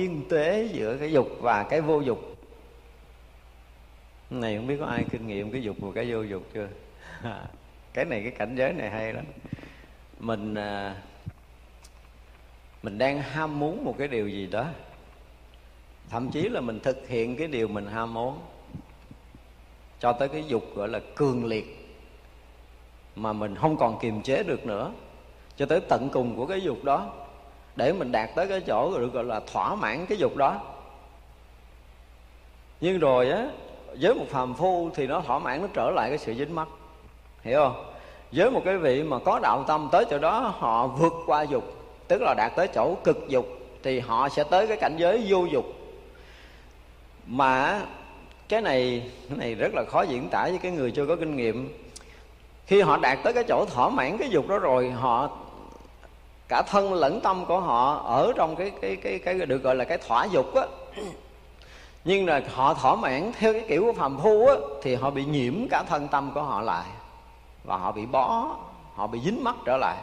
biên tế giữa cái dục và cái vô dục. Này không biết có ai kinh nghiệm cái dục và cái vô dục chưa? Cái này, cái cảnh giới này hay lắm. Mình à, mình đang ham muốn một cái điều gì đó. Thậm chí là mình thực hiện cái điều mình ham muốn cho tới cái dục gọi là cường liệt mà mình không còn kiềm chế được nữa. Cho tới tận cùng của cái dục đó để mình đạt tới cái chỗ được gọi là thỏa mãn cái dục đó. Nhưng rồi á, với một phàm phu thì nó thỏa mãn, nó trở lại cái sự dính mắc. Hiểu không? Với một cái vị mà có đạo tâm tới chỗ đó, họ vượt qua dục, tức là đạt tới chỗ cực dục, thì họ sẽ tới cái cảnh giới vô dục. Mà cái này cái này rất là khó diễn tả với cái người chưa có kinh nghiệm. Khi họ đạt tới cái chỗ thỏa mãn cái dục đó rồi, họ cả thân lẫn tâm của họ ở trong cái cái cái cái được gọi là cái thỏa dục á. Nhưng là họ thỏa mãn theo cái kiểu của phàm phu á, thì họ bị nhiễm cả thân tâm của họ lại. Và họ bị bó, họ bị dính mắc trở lại.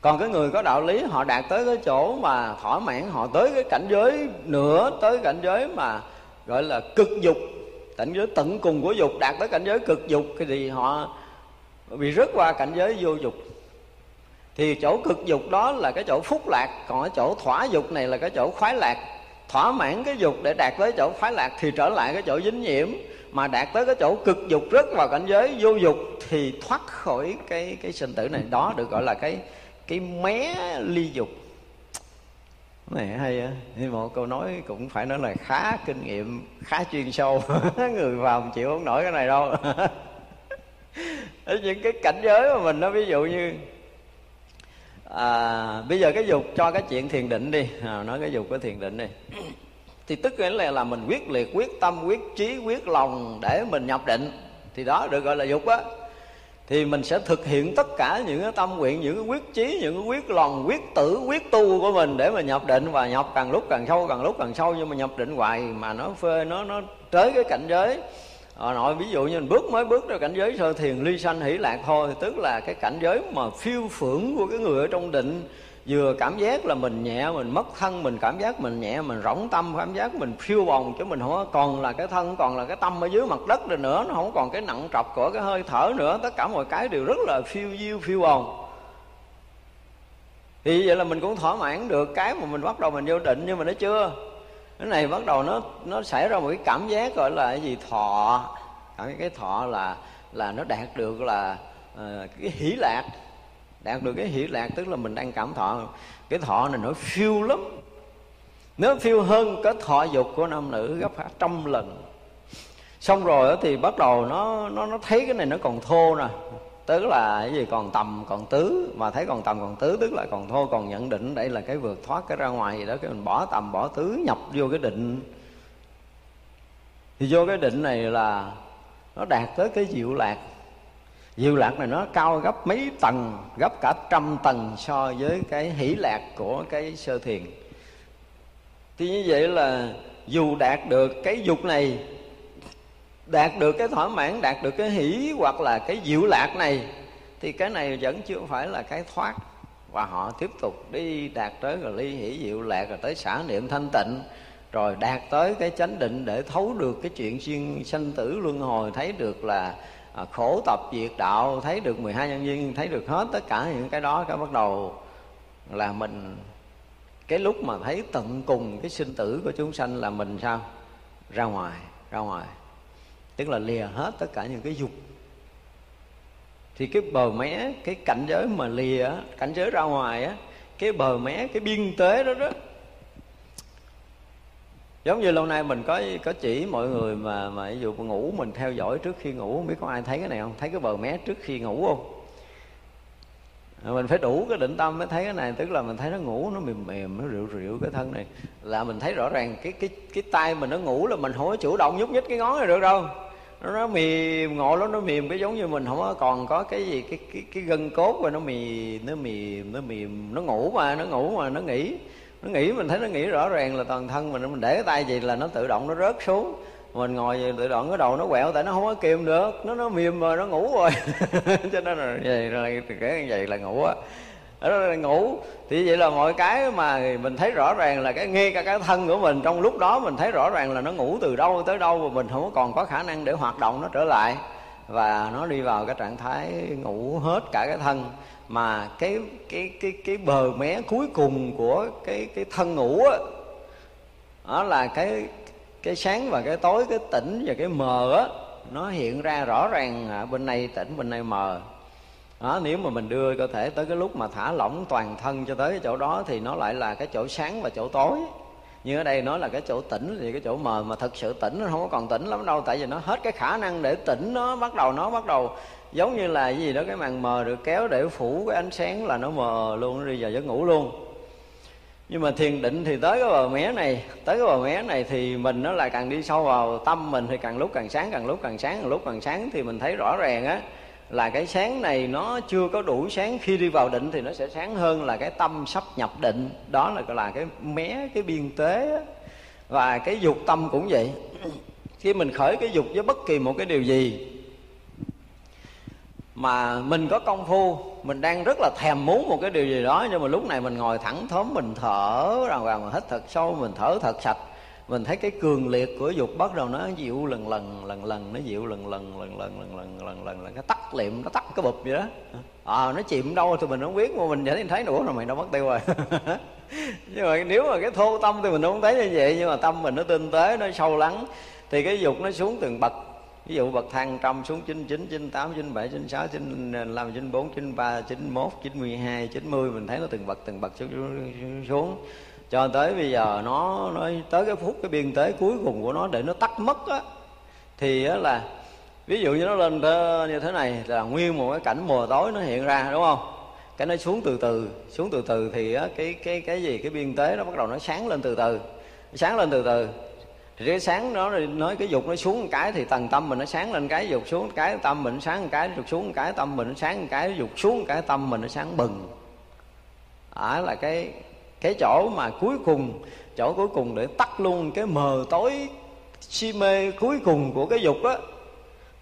Còn cái người có đạo lý, họ đạt tới cái chỗ mà thỏa mãn, họ tới cái cảnh giới nữa, tới cảnh giới mà gọi là cực dục, cảnh giới tận cùng của dục, đạt tới cảnh giới cực dục, thì họ bị rớt qua cảnh giới vô dục thì chỗ cực dục đó là cái chỗ phúc lạc, còn ở chỗ thỏa dục này là cái chỗ khoái lạc. Thỏa mãn cái dục để đạt tới chỗ khoái lạc thì trở lại cái chỗ dính nhiễm, mà đạt tới cái chỗ cực dục rất vào cảnh giới vô dục thì thoát khỏi cái cái sinh tử này. Đó được gọi là cái cái mé ly dục. Này hay á nhưng một câu nói cũng phải nói là khá kinh nghiệm, khá chuyên sâu. Người vào chịu không nổi cái này đâu. Những cái cảnh giới mà mình nó ví dụ như à, bây giờ cái dục cho cái chuyện thiền định đi. À, nói cái dục của thiền định đi. Thì tức là là mình quyết liệt quyết tâm quyết trí quyết lòng để mình nhập định. Thì đó được gọi là dục á. Thì mình sẽ thực hiện tất cả những cái tâm nguyện những cái quyết chí những cái quyết lòng quyết tử quyết tu của mình để mà nhập định và nhập càng lúc càng sâu càng lúc càng sâu. Nhưng mà nhập định hoài mà nó phê nó nó tới cái cảnh giới họ nội, ví dụ như mình bước mới bước ra cảnh giới sơ thiền, ly sanh hỷ lạc thôi, tức là cái cảnh giới mà phiêu phưởng của cái người ở trong định, vừa cảm giác là mình nhẹ, mình mất thân, mình cảm giác mình nhẹ, mình rỗng tâm, cảm giác mình phiêu bồng, chứ mình không còn là cái thân, còn là cái tâm ở dưới mặt đất rồi nữa, nó không còn cái nặng trọc của cái hơi thở nữa, tất cả mọi cái đều rất là phiêu diêu, phiêu bồng. Thì vậy là mình cũng thỏa mãn được cái mà mình bắt đầu mình vô định, nhưng mà nó chưa? Cái này bắt đầu nó nó xảy ra một cái cảm giác gọi là cái gì? Thọ. Cái cái thọ là là nó đạt được là uh, cái hỷ lạc. Đạt được cái hỷ lạc tức là mình đang cảm thọ. Cái thọ này nó phiêu lắm. Nó phiêu hơn cái thọ dục của nam nữ gấp cả trăm lần. Xong rồi thì bắt đầu nó nó nó thấy cái này nó còn thô nè tức là cái gì? Còn tầm, còn tứ. Mà thấy còn tầm, còn tứ, tức là còn thô còn nhận định đây là cái vượt thoát, cái ra ngoài gì đó, cái mình bỏ tầm, bỏ tứ, nhập vô cái định. Thì vô cái định này là nó đạt tới cái diệu lạc. Diệu lạc này nó cao gấp mấy tầng, gấp cả trăm tầng so với cái hỷ lạc của cái sơ thiền. Thì như vậy là dù đạt được cái dục này đạt được cái thỏa mãn đạt được cái hỷ hoặc là cái diệu lạc này thì cái này vẫn chưa phải là cái thoát. Và họ tiếp tục đi đạt tới rồi ly hỷ diệu lạc rồi tới xả niệm thanh tịnh rồi đạt tới cái chánh định để thấu được cái chuyện xuyên sanh tử luân hồi thấy được là à, khổ tập diệt đạo thấy được 12 nhân duyên thấy được hết tất cả những cái đó cái bắt đầu là mình cái lúc mà thấy tận cùng cái sinh tử của chúng sanh là mình sao? Ra ngoài ra ngoài tức là lìa hết tất cả những cái dục. Thì cái bờ mé, cái cảnh giới mà lìa, cảnh giới ra ngoài á, cái bờ mé, cái biên tế đó đó. Giống như lâu nay mình có có chỉ mọi người mà mà ví dụ ngủ mình theo dõi trước khi ngủ, không biết có ai thấy cái này không? Thấy cái bờ mé trước khi ngủ không? Mình phải đủ cái định tâm mới thấy cái này tức là mình thấy nó ngủ nó mềm mềm nó rượu rượu cái thân này. Là mình thấy rõ ràng cái cái cái tay mình nó ngủ là mình không có chủ động nhúc nhích cái ngón này được đâu. Nó, nó mềm ngộ lắm nó mềm cái giống như mình không có còn có cái gì cái cái cái gân cốt rồi nó mềm nó mềm nó mềm nó ngủ mà nó ngủ mà nó nghỉ. Nó nghĩ mình thấy nó nghĩ rõ ràng là toàn thân mình. Mình để cái tay gì là nó tự động nó rớt xuống mình ngồi tự động cái đầu nó quẹo, tại nó không có kìm được. Nó nó mềm mà, nó ngủ rồi. Cho nên là vậy là cái như vậy là ngủ á. Đó là ngủ. Thì vậy là mọi cái mà mình thấy rõ ràng là cái, ngay cả cái thân của mình, trong lúc đó mình thấy rõ ràng là nó ngủ từ đâu tới đâu và mình không còn có khả năng để hoạt động nó trở lại. Và nó đi vào cái trạng thái ngủ hết cả cái thân. Mà cái cái cái cái bờ mé cuối cùng của cái cái thân ngủ á, đó là cái cái sáng và cái tối cái tỉnh và cái mờ á nó hiện ra rõ ràng à, bên này tỉnh bên này mờ. Đó, nếu mà mình đưa cơ thể tới cái lúc mà thả lỏng toàn thân cho tới cái chỗ đó thì nó lại là cái chỗ sáng và chỗ tối. Như ở đây nói là cái chỗ tỉnh thì cái chỗ mờ mà thật sự tỉnh nó không có còn tỉnh lắm đâu tại vì nó hết cái khả năng để tỉnh nó bắt đầu nó bắt đầu giống như là cái gì đó cái màn mờ được kéo để phủ cái ánh sáng là nó mờ luôn nó đi vào giấc ngủ luôn nhưng mà thiền định thì tới cái bờ mé này, tới cái bờ mé này thì mình nó lại càng đi sâu vào tâm mình thì càng lúc càng sáng, càng lúc càng sáng, càng lúc càng sáng thì mình thấy rõ ràng á, là cái sáng này nó chưa có đủ sáng. Khi đi vào định thì nó sẽ sáng hơn là cái tâm sắp nhập định. Đó là gọi là cái mé, cái biên tế và cái dục tâm cũng vậy. Khi mình khởi cái dục với bất kỳ một cái điều gì mà mình có công phu, mình đang rất là thèm muốn một cái điều gì đó, nhưng mà lúc này mình ngồi thẳng thớm, mình thở rằng rằng mình hít thật sâu, mình thở thật sạch. Mình thấy cái cường liệt của dục bắt đầu nó dịu lần lần lần lần, nó dịu lần lần lần lần lần lần lần lần lần cái tắt liệm, nó tắt cái bụp vậy đó. À nó chìm đâu thì mình không biết, mà mình thấy thấy nữa rồi mày đâu mất tiêu rồi. Nhưng mà nếu mà cái thô tâm thì mình không thấy như vậy, nhưng mà tâm mình nó tinh tế, nó sâu lắng, thì cái dục nó xuống từng bậc ví dụ bậc thang trăm xuống chín chín chín tám chín bảy chín sáu chín năm chín bốn chín ba chín một chín mười hai chín mươi mình thấy nó từng bậc từng bậc xuống, xuống cho tới bây giờ nó nó tới cái phút cái biên tế cuối cùng của nó để nó tắt mất á thì á là ví dụ như nó lên như thế này là nguyên một cái cảnh mùa tối nó hiện ra đúng không? Cái nó xuống từ từ xuống từ từ thì á, cái cái cái gì cái biên tế nó bắt đầu nó sáng lên từ từ sáng lên từ từ thì cái sáng đó nói cái dục nó xuống một cái thì tầng tâm mình nó sáng lên cái dục xuống một cái, tâm mình nó sáng một cái, dục xuống một cái, tâm mình nó sáng một cái, dục xuống một cái, tâm mình nó sáng bừng. Đó là cái cái chỗ mà cuối cùng, chỗ cuối cùng để tắt luôn cái mờ tối si mê cuối cùng của cái dục á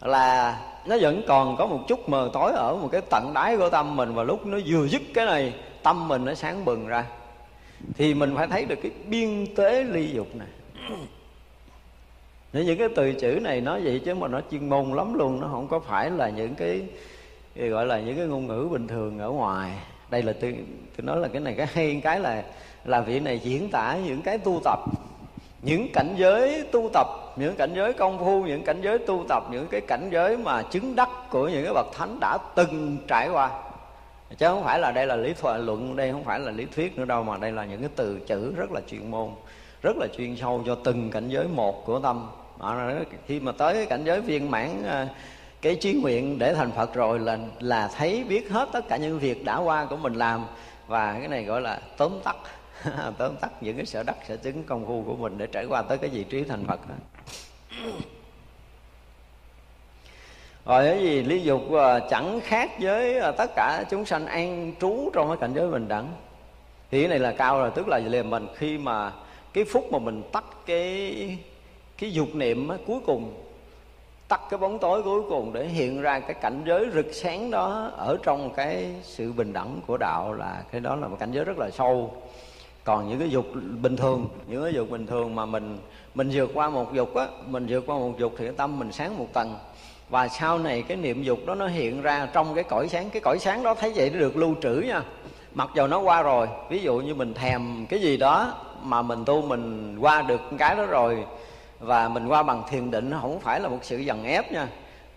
là nó vẫn còn có một chút mờ tối ở một cái tận đáy của tâm mình và lúc nó vừa dứt cái này, tâm mình nó sáng bừng ra. Thì mình phải thấy được cái biên tế ly dục này nếu những cái từ chữ này nói vậy chứ mà nó chuyên môn lắm luôn, nó không có phải là những cái gọi là những cái ngôn ngữ bình thường ở ngoài. Đây là tôi tôi nói là cái này cái hay, cái là là vị này diễn tả những cái tu tập, những cảnh giới tu tập, những cảnh giới công phu, những cảnh giới tu tập, những cái cảnh giới mà chứng đắc của những cái bậc thánh đã từng trải qua. Chứ không phải là đây là lý thoại luận, đây không phải là lý thuyết nữa đâu, mà đây là những cái từ chữ rất là chuyên môn rất là chuyên sâu cho từng cảnh giới một của tâm. À, khi mà tới cảnh giới viên mãn à, cái trí nguyện để thành phật rồi là là thấy biết hết tất cả những việc đã qua của mình làm. Và cái này gọi là tóm tắt. Tóm tắt những cái sở đắc sở chứng công phu của mình để trải qua tới cái vị trí thành phật đó. Rồi cái gì? Lý dục à, chẳng khác với à, tất cả chúng sanh an trú trong cái cảnh giới bình đẳng. Thì cái này là cao rồi tức là liền mình. Khi mà cái phút mà mình tắt cái cái dục niệm á, cuối cùng tắt cái bóng tối cuối cùng để hiện ra cái cảnh giới rực sáng đó ở trong cái sự bình đẳng của đạo là cái đó là một cảnh giới rất là sâu. Còn những cái dục bình thường những cái dục bình thường mà mình mình vượt qua một dục á mình vượt qua một dục thì cái tâm mình sáng một tầng. Và sau này cái niệm dục đó nó hiện ra trong cái cõi sáng cái cõi sáng đó thấy vậy nó được lưu trữ nha. Mặc dầu nó qua rồi ví dụ như mình thèm cái gì đó mà mình tu mình qua được cái đó rồi và mình qua bằng thiền định nó không phải là một sự dần ép nha.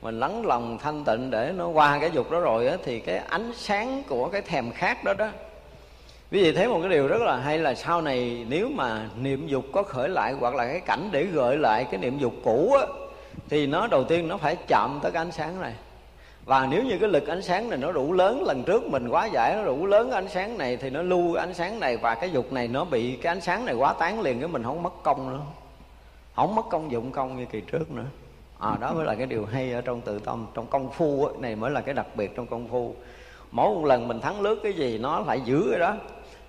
Mình lắng lòng thanh tịnh để nó qua cái dục đó rồi á, thì cái ánh sáng của cái thèm khát đó đó. Vì vậy thấy một cái điều rất là hay là sau này nếu mà niệm dục có khởi lại hoặc là cái cảnh để gợi lại cái niệm dục cũ á thì nó đầu tiên nó phải chạm tới cái ánh sáng này và nếu như cái lực ánh sáng này nó đủ lớn lần trước mình quá giải nó đủ lớn ánh sáng này thì nó lưu ánh sáng này và cái dục này nó bị cái ánh sáng này quá tán liền cái mình không mất công nữa. Không mất công dụng công như kỳ trước nữa. À, đó mới là cái điều hay ở trong tự tâm trong công phu ấy, này mới là cái đặc biệt trong công phu. Mỗi một lần mình thắng lướt cái gì nó phải giữ cái đó.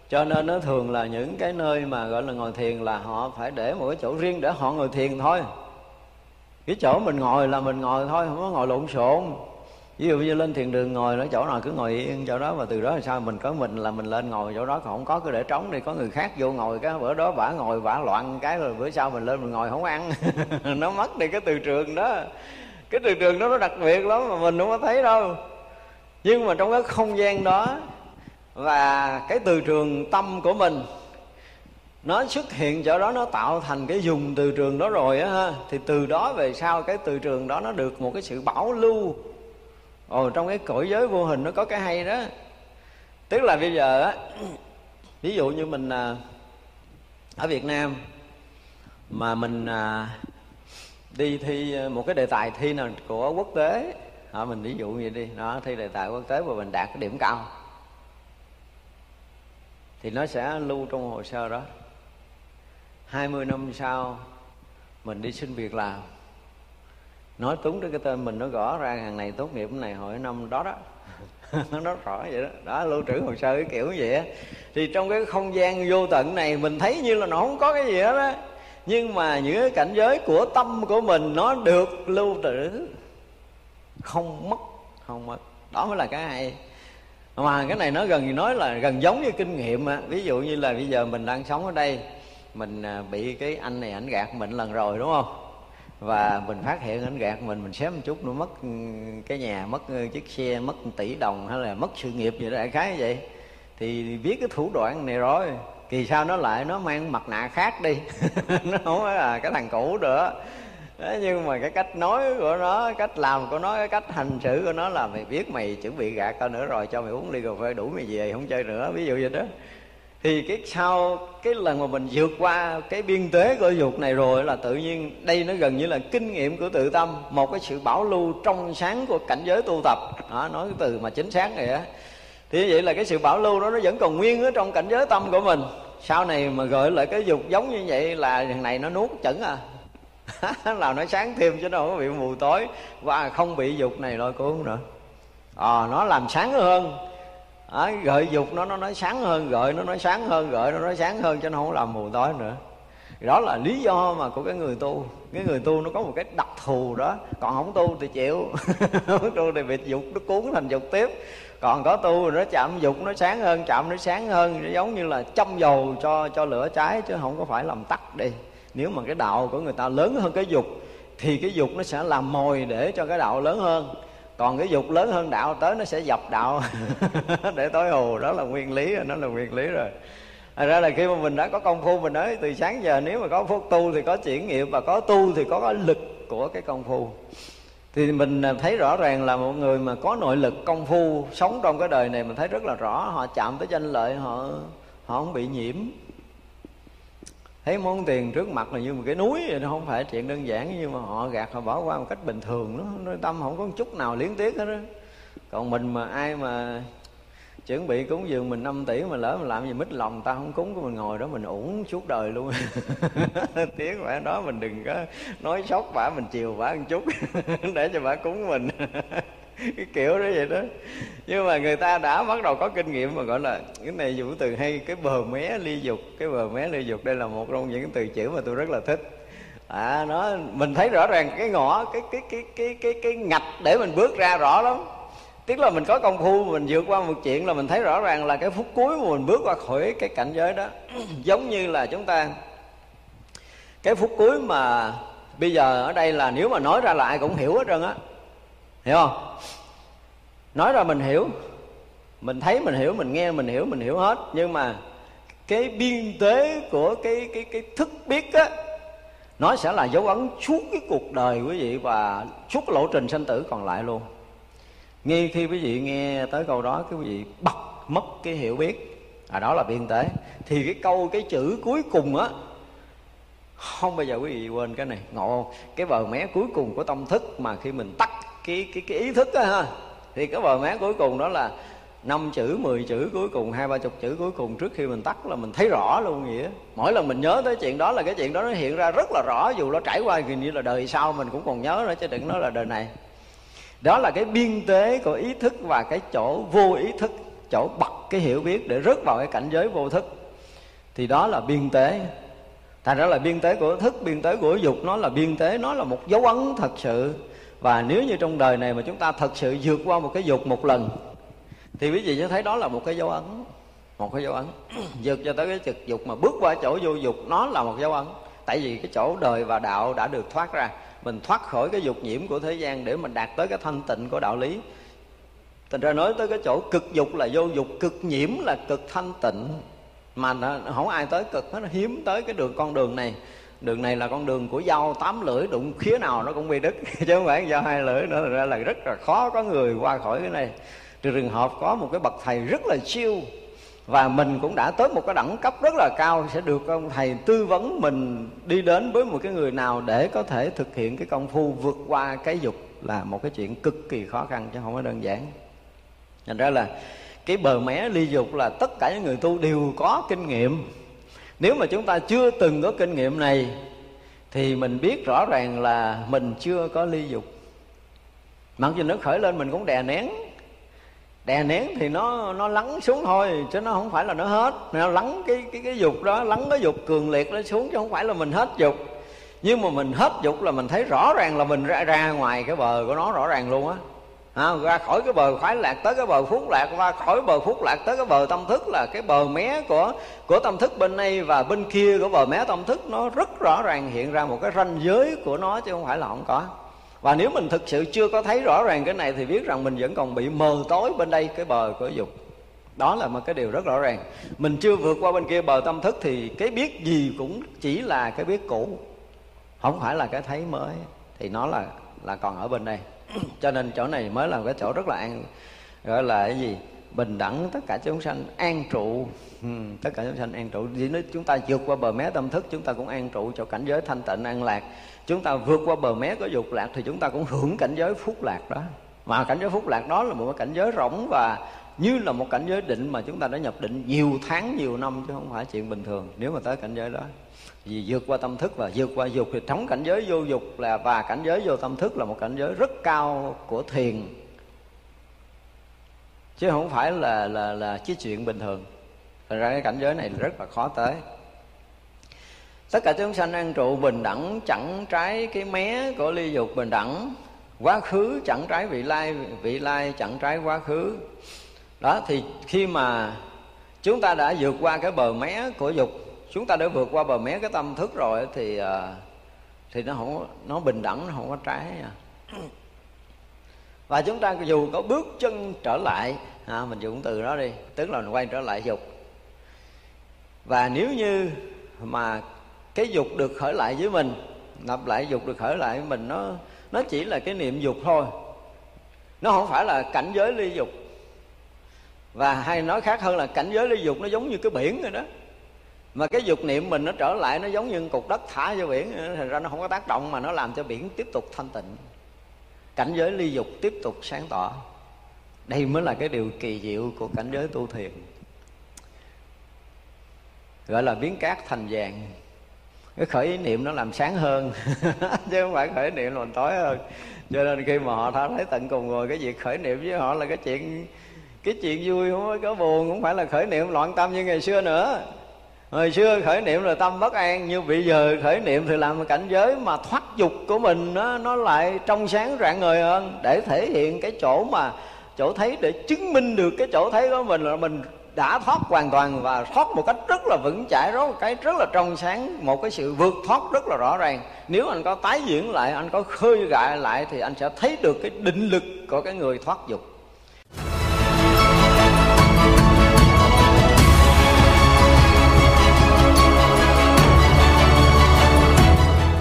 Cho nên nó thường là những cái nơi mà gọi là ngồi thiền là họ phải để một cái chỗ riêng để họ ngồi thiền thôi. Cái chỗ mình ngồi là mình ngồi thôi không có ngồi lộn xộn ví dụ như lên thiền đường ngồi ở chỗ nào cứ ngồi yên chỗ đó và từ đó là sao mình có mình là mình lên ngồi chỗ đó, còn không có cứ để trống đi, có người khác vô ngồi cái bữa đó vả ngồi vả loạn cái rồi bữa sau mình lên mình ngồi không ăn. Nó mất đi cái từ trường đó. Cái từ trường đó nó đặc biệt lắm mà mình không có thấy đâu. Nhưng mà trong cái không gian đó và cái từ trường tâm của mình, nó xuất hiện chỗ đó, nó tạo thành cái dùng từ trường đó rồi á ha, thì từ đó về sau cái từ trường đó nó được một cái sự bảo lưu ồ trong cái cõi giới vô hình nó có cái hay đó. Tức là bây giờ á ví dụ như mình à, ở việt nam mà mình à, đi thi một cái đề tài thi nào của quốc tế đó, mình ví dụ như đi nó thi đề tài quốc tế và mình đạt cái điểm cao thì nó sẽ lưu trong hồ sơ đó. 20 năm sau mình đi xin việc làm nói túng tới cái tên mình, nó gõ ra hàng này tốt nghiệp này hồi năm đó đó. Nó nói rõ vậy đó. Đó, lưu trữ hồ sơ cái kiểu như vậy á. Thì trong cái không gian vô tận này, mình thấy như là nó không có cái gì hết á. Nhưng mà những cái cảnh giới của tâm của mình, nó được lưu trữ. Không mất không mất. Đó mới là cái hay. Mà cái này nó gần nói là gần giống như kinh nghiệm á. Ví dụ như là bây giờ mình đang sống ở đây, mình à, bị cái anh này ảnh gạt mình lần rồi, đúng không? Và mình phát hiện anh gạt mình mình xém một chút nó mất cái nhà mất chiếc xe mất tỷ đồng hay là mất sự nghiệp gì đó đại khái như vậy. Thì biết cái thủ đoạn này rồi kỳ sau nó lại nó mang mặt nạ khác đi. Nó không phải là cái thằng cũ nữa Đấy, nhưng mà cái cách nói của nó cách làm của nó cái cách hành xử của nó là mày biết mày chuẩn bị gạt tao nữa rồi cho mày uống ly cà phê đủ mày về không chơi nữa ví dụ vậy đó thì cái sau cái lần mà mình vượt qua cái biên tế của dục này rồi là tự nhiên đây nó gần như là kinh nghiệm của tự tâm một cái sự bảo lưu trong sáng của cảnh giới tu tập. Đó, nói cái từ mà chính xác này á. Thì như vậy là cái sự bảo lưu đó nó vẫn còn nguyên ở trong cảnh giới tâm của mình. Sau này mà gợi lại cái dục giống như vậy là thằng này nó nuốt chẩn à. Làm nó sáng thêm chứ đâu có bị mù tối. Và không bị dục này lôi cuốn nữa. À, nó làm sáng hơn à, gợi dục nó nó nói sáng hơn gợi nó nói sáng hơn gợi nó nói sáng hơn cho nó không làm mù tối nữa. Đó là lý do mà của cái người tu. Cái người tu nó có một cái đặc thù đó. Còn không tu thì chịu. Không tu thì bị dục nó cuốn thành dục tiếp. Còn có tu nó chạm dục nó sáng hơn chạm nó sáng hơn. Nó giống như là châm dầu cho cho lửa cháy chứ không có phải làm tắt đi. Nếu mà cái đạo của người ta lớn hơn cái dục thì cái dục nó sẽ làm mồi để cho cái đạo lớn hơn còn cái dục lớn hơn đạo, tới nó sẽ dập đạo. Để tối hù, đó là nguyên lý nó là nguyên lý rồi. Thật ra là khi mà mình đã có công phu, mình nói từ sáng giờ, nếu mà có phước tu thì có chuyển nghiệp, và có tu thì có cái lực của cái công phu. Thì mình thấy rõ ràng là một người mà có nội lực công phu sống trong cái đời này, mình thấy rất là rõ, họ chạm tới danh lợi, họ họ không bị nhiễm thấy món tiền trước mặt là như một cái núi vậy nó không phải chuyện đơn giản, nhưng mà họ gạt, họ bỏ qua một cách bình thường nó nó tâm không có một chút nào liếng tiếc hết đó còn mình mà ai mà chuẩn bị cúng dường mình 5 tỷ mà lỡ mà làm gì mít lòng ta không cúng của mình ngồi đó mình uổng suốt đời luôn. Tiếng bả đó mình đừng có nói sốc, bả mình chiều bả một chút để cho bả cúng mình. cái kiểu đó vậy đó. Nhưng mà người ta đã bắt đầu có kinh nghiệm mà gọi là, cái này dùng từ hay cái bờ mé ly dục, cái bờ mé ly dục đây là một trong những từ chữ mà tôi rất là thích. À nó, mình thấy rõ ràng cái ngõ, cái cái cái cái cái cái ngạch để mình bước ra rõ lắm. Tức là mình có công phu, mình vượt qua một chuyện là mình thấy rõ ràng là cái phút cuối mà mình bước qua khỏi cái cảnh giới đó. Giống như là chúng ta, cái phút cuối mà bây giờ ở đây là nếu mà nói ra là ai cũng hiểu hết trơn á hiểu không? Nói ra mình hiểu, mình thấy mình hiểu, mình nghe mình hiểu mình hiểu hết. Nhưng mà cái biên tế của cái cái cái thức biết á, nó sẽ là dấu ấn suốt cái cuộc đời quý vị và suốt lộ trình sanh tử còn lại luôn. Ngay khi quý vị nghe tới câu đó, cái quý vị bật mất cái hiểu biết. À đó là biên tế. Thì cái câu, cái chữ cuối cùng á, không bao giờ quý vị quên cái này. Ngộ cái bờ mé cuối cùng của tâm thức mà khi mình tắt cái cái cái ý thức đó ha. Thì cái bờ mé cuối cùng đó là năm chữ 10 chữ cuối cùng, hai, ba chục chữ cuối cùng trước khi mình tắt là mình thấy rõ luôn nghĩa mỗi lần mình nhớ tới chuyện đó là cái chuyện đó nó hiện ra rất là rõ, dù nó trải qua gần như là đời sau mình cũng còn nhớ nữa, chứ đừng nói là đời này. Đó là cái biên tế của ý thức và cái chỗ vô ý thức, chỗ bật cái hiểu biết để rớt vào cái cảnh giới vô thức. Thì đó là biên tế. Thành ra là biên tế của thức, biên tế của dục, nó là biên tế, nó là một dấu ấn thật sự và nếu như trong đời này mà chúng ta thật sự vượt qua một cái dục một lần, thì quý vị sẽ thấy đó là một cái dấu ấn, một cái dấu ấn. Vượt cho tới cái trực dục mà bước qua chỗ vô dục, nó là một dấu ấn. Tại vì cái chỗ đời và đạo đã được thoát ra. Mình thoát khỏi cái dục nhiễm của thế gian để mình đạt tới cái thanh tịnh của đạo lý. Thành ra nói tới cái chỗ cực dục là vô dục, cực nhiễm là cực thanh tịnh. Mà không ai tới cực nó hiếm tới cái đường con đường này đường này là con đường của dao tám lưỡi, đụng khía nào nó cũng bị đứt, chứ không phải dao hai lưỡi nữa ra là rất là khó có người qua khỏi cái này. Trừ trường hợp có một cái bậc thầy rất là siêu và mình cũng đã tới một cái đẳng cấp rất là cao, sẽ được ông thầy tư vấn mình đi đến với một cái người nào để có thể thực hiện cái công phu vượt qua cái dục là một cái chuyện cực kỳ khó khăn chứ không có đơn giản. Thành ra là cái bờ mé ly dục là tất cả những người tu đều có kinh nghiệm nếu mà chúng ta chưa từng có kinh nghiệm này, thì mình biết rõ ràng là mình chưa có ly dục. Mặc dù nó khởi lên mình cũng đè nén. Đè nén thì nó nó lắng xuống thôi, chứ nó không phải là nó hết. Nó lắng cái cái cái dục đó, lắng cái dục cường liệt nó xuống chứ không phải là mình hết dục. Nhưng mà mình hết dục là mình thấy rõ ràng là mình ra ra ngoài cái bờ của nó rõ ràng luôn á à, ra khỏi cái bờ khoái lạc tới cái bờ phúc lạc qua khỏi bờ phúc lạc tới cái bờ tâm thức là cái bờ mé của của tâm thức bên đây và bên kia của bờ mé tâm thức nó rất rõ ràng hiện ra một cái ranh giới của nó chứ không phải là không có. Và nếu mình thực sự chưa có thấy rõ ràng cái này thì biết rằng mình vẫn còn bị mờ tối bên đây cái bờ của dục. Đó là một cái điều rất rõ ràng. Mình chưa vượt qua bên kia bờ tâm thức thì cái biết gì cũng chỉ là cái biết cũ. Không phải là cái thấy mới thì nó là là còn ở bên đây. cho nên chỗ này mới là cái chỗ rất là an gọi là cái gì? Bình đẳng tất cả chúng sanh an trụ. Ừ, tất cả chúng sanh an trụ. Vì nếu chúng ta vượt qua bờ mé tâm thức chúng ta cũng an trụ cho cảnh giới thanh tịnh an lạc. Chúng ta vượt qua bờ mé có dục lạc thì chúng ta cũng hưởng cảnh giới phúc lạc đó. Mà cảnh giới phúc lạc đó là một cái cảnh giới rỗng và như là một cảnh giới định mà chúng ta đã nhập định nhiều tháng nhiều năm chứ không phải chuyện bình thường. Nếu mà tới cảnh giới đó vì vượt qua tâm thức và vượt qua dục thì trống cảnh giới vô dục là, và cảnh giới vô tâm thức là một cảnh giới rất cao của thiền. Chứ không phải là là là cái chuyện bình thường. Thành ra cái cảnh giới này rất là khó tới. Tất cả chúng sanh an trụ bình đẳng, chẳng trái cái mé của ly dục bình đẳng. Quá khứ chẳng trái vị lai vị lai chẳng trái quá khứ. Đó, thì khi mà chúng ta đã vượt qua cái bờ mé của dục chúng ta đã vượt qua bờ mé cái tâm thức rồi thì à, thì nó không nó bình đẳng nó không có trái và chúng ta dù có bước chân trở lại à, mình dùng từ đó đi tức là mình quay trở lại dục. Và nếu như mà cái dục được khởi lại với mình lặp lại dục được khởi lại với mình nó nó chỉ là cái niệm dục thôi. Nó không phải là cảnh giới ly dục. Và hay nói khác hơn là cảnh giới ly dục nó giống như cái biển rồi đó mà cái dục niệm mình nó trở lại, nó giống như cục đất thả vô biển, thành ra nó không có tác động mà nó làm cho biển tiếp tục thanh tịnh. Cảnh giới ly dục tiếp tục sáng tỏ. Đây mới là cái điều kỳ diệu của cảnh giới tu thiền. Gọi là biến cát thành vàng. Cái khởi ý niệm nó làm sáng hơn, chứ không phải khởi ý niệm làm tối hơn. Cho nên khi mà họ thấy tận cùng rồi, cái việc khởi niệm với họ là cái chuyện cái chuyện vui, không có buồn cũng phải là khởi niệm loạn tâm như ngày xưa nữa hồi xưa khởi niệm là tâm bất an, nhưng bây giờ khởi niệm thì làm cảnh giới mà thoát dục của mình nó nó lại trong sáng rạng ngời hơn. Để thể hiện cái chỗ mà, chỗ thấy, để chứng minh được cái chỗ thấy của mình là mình đã thoát hoàn toàn và thoát một cách rất là vững chãi đó một cái rất là trong sáng, một cái sự vượt thoát rất là rõ ràng. Nếu anh có tái diễn lại, anh có khơi gại lại thì anh sẽ thấy được cái định lực của cái người thoát dục.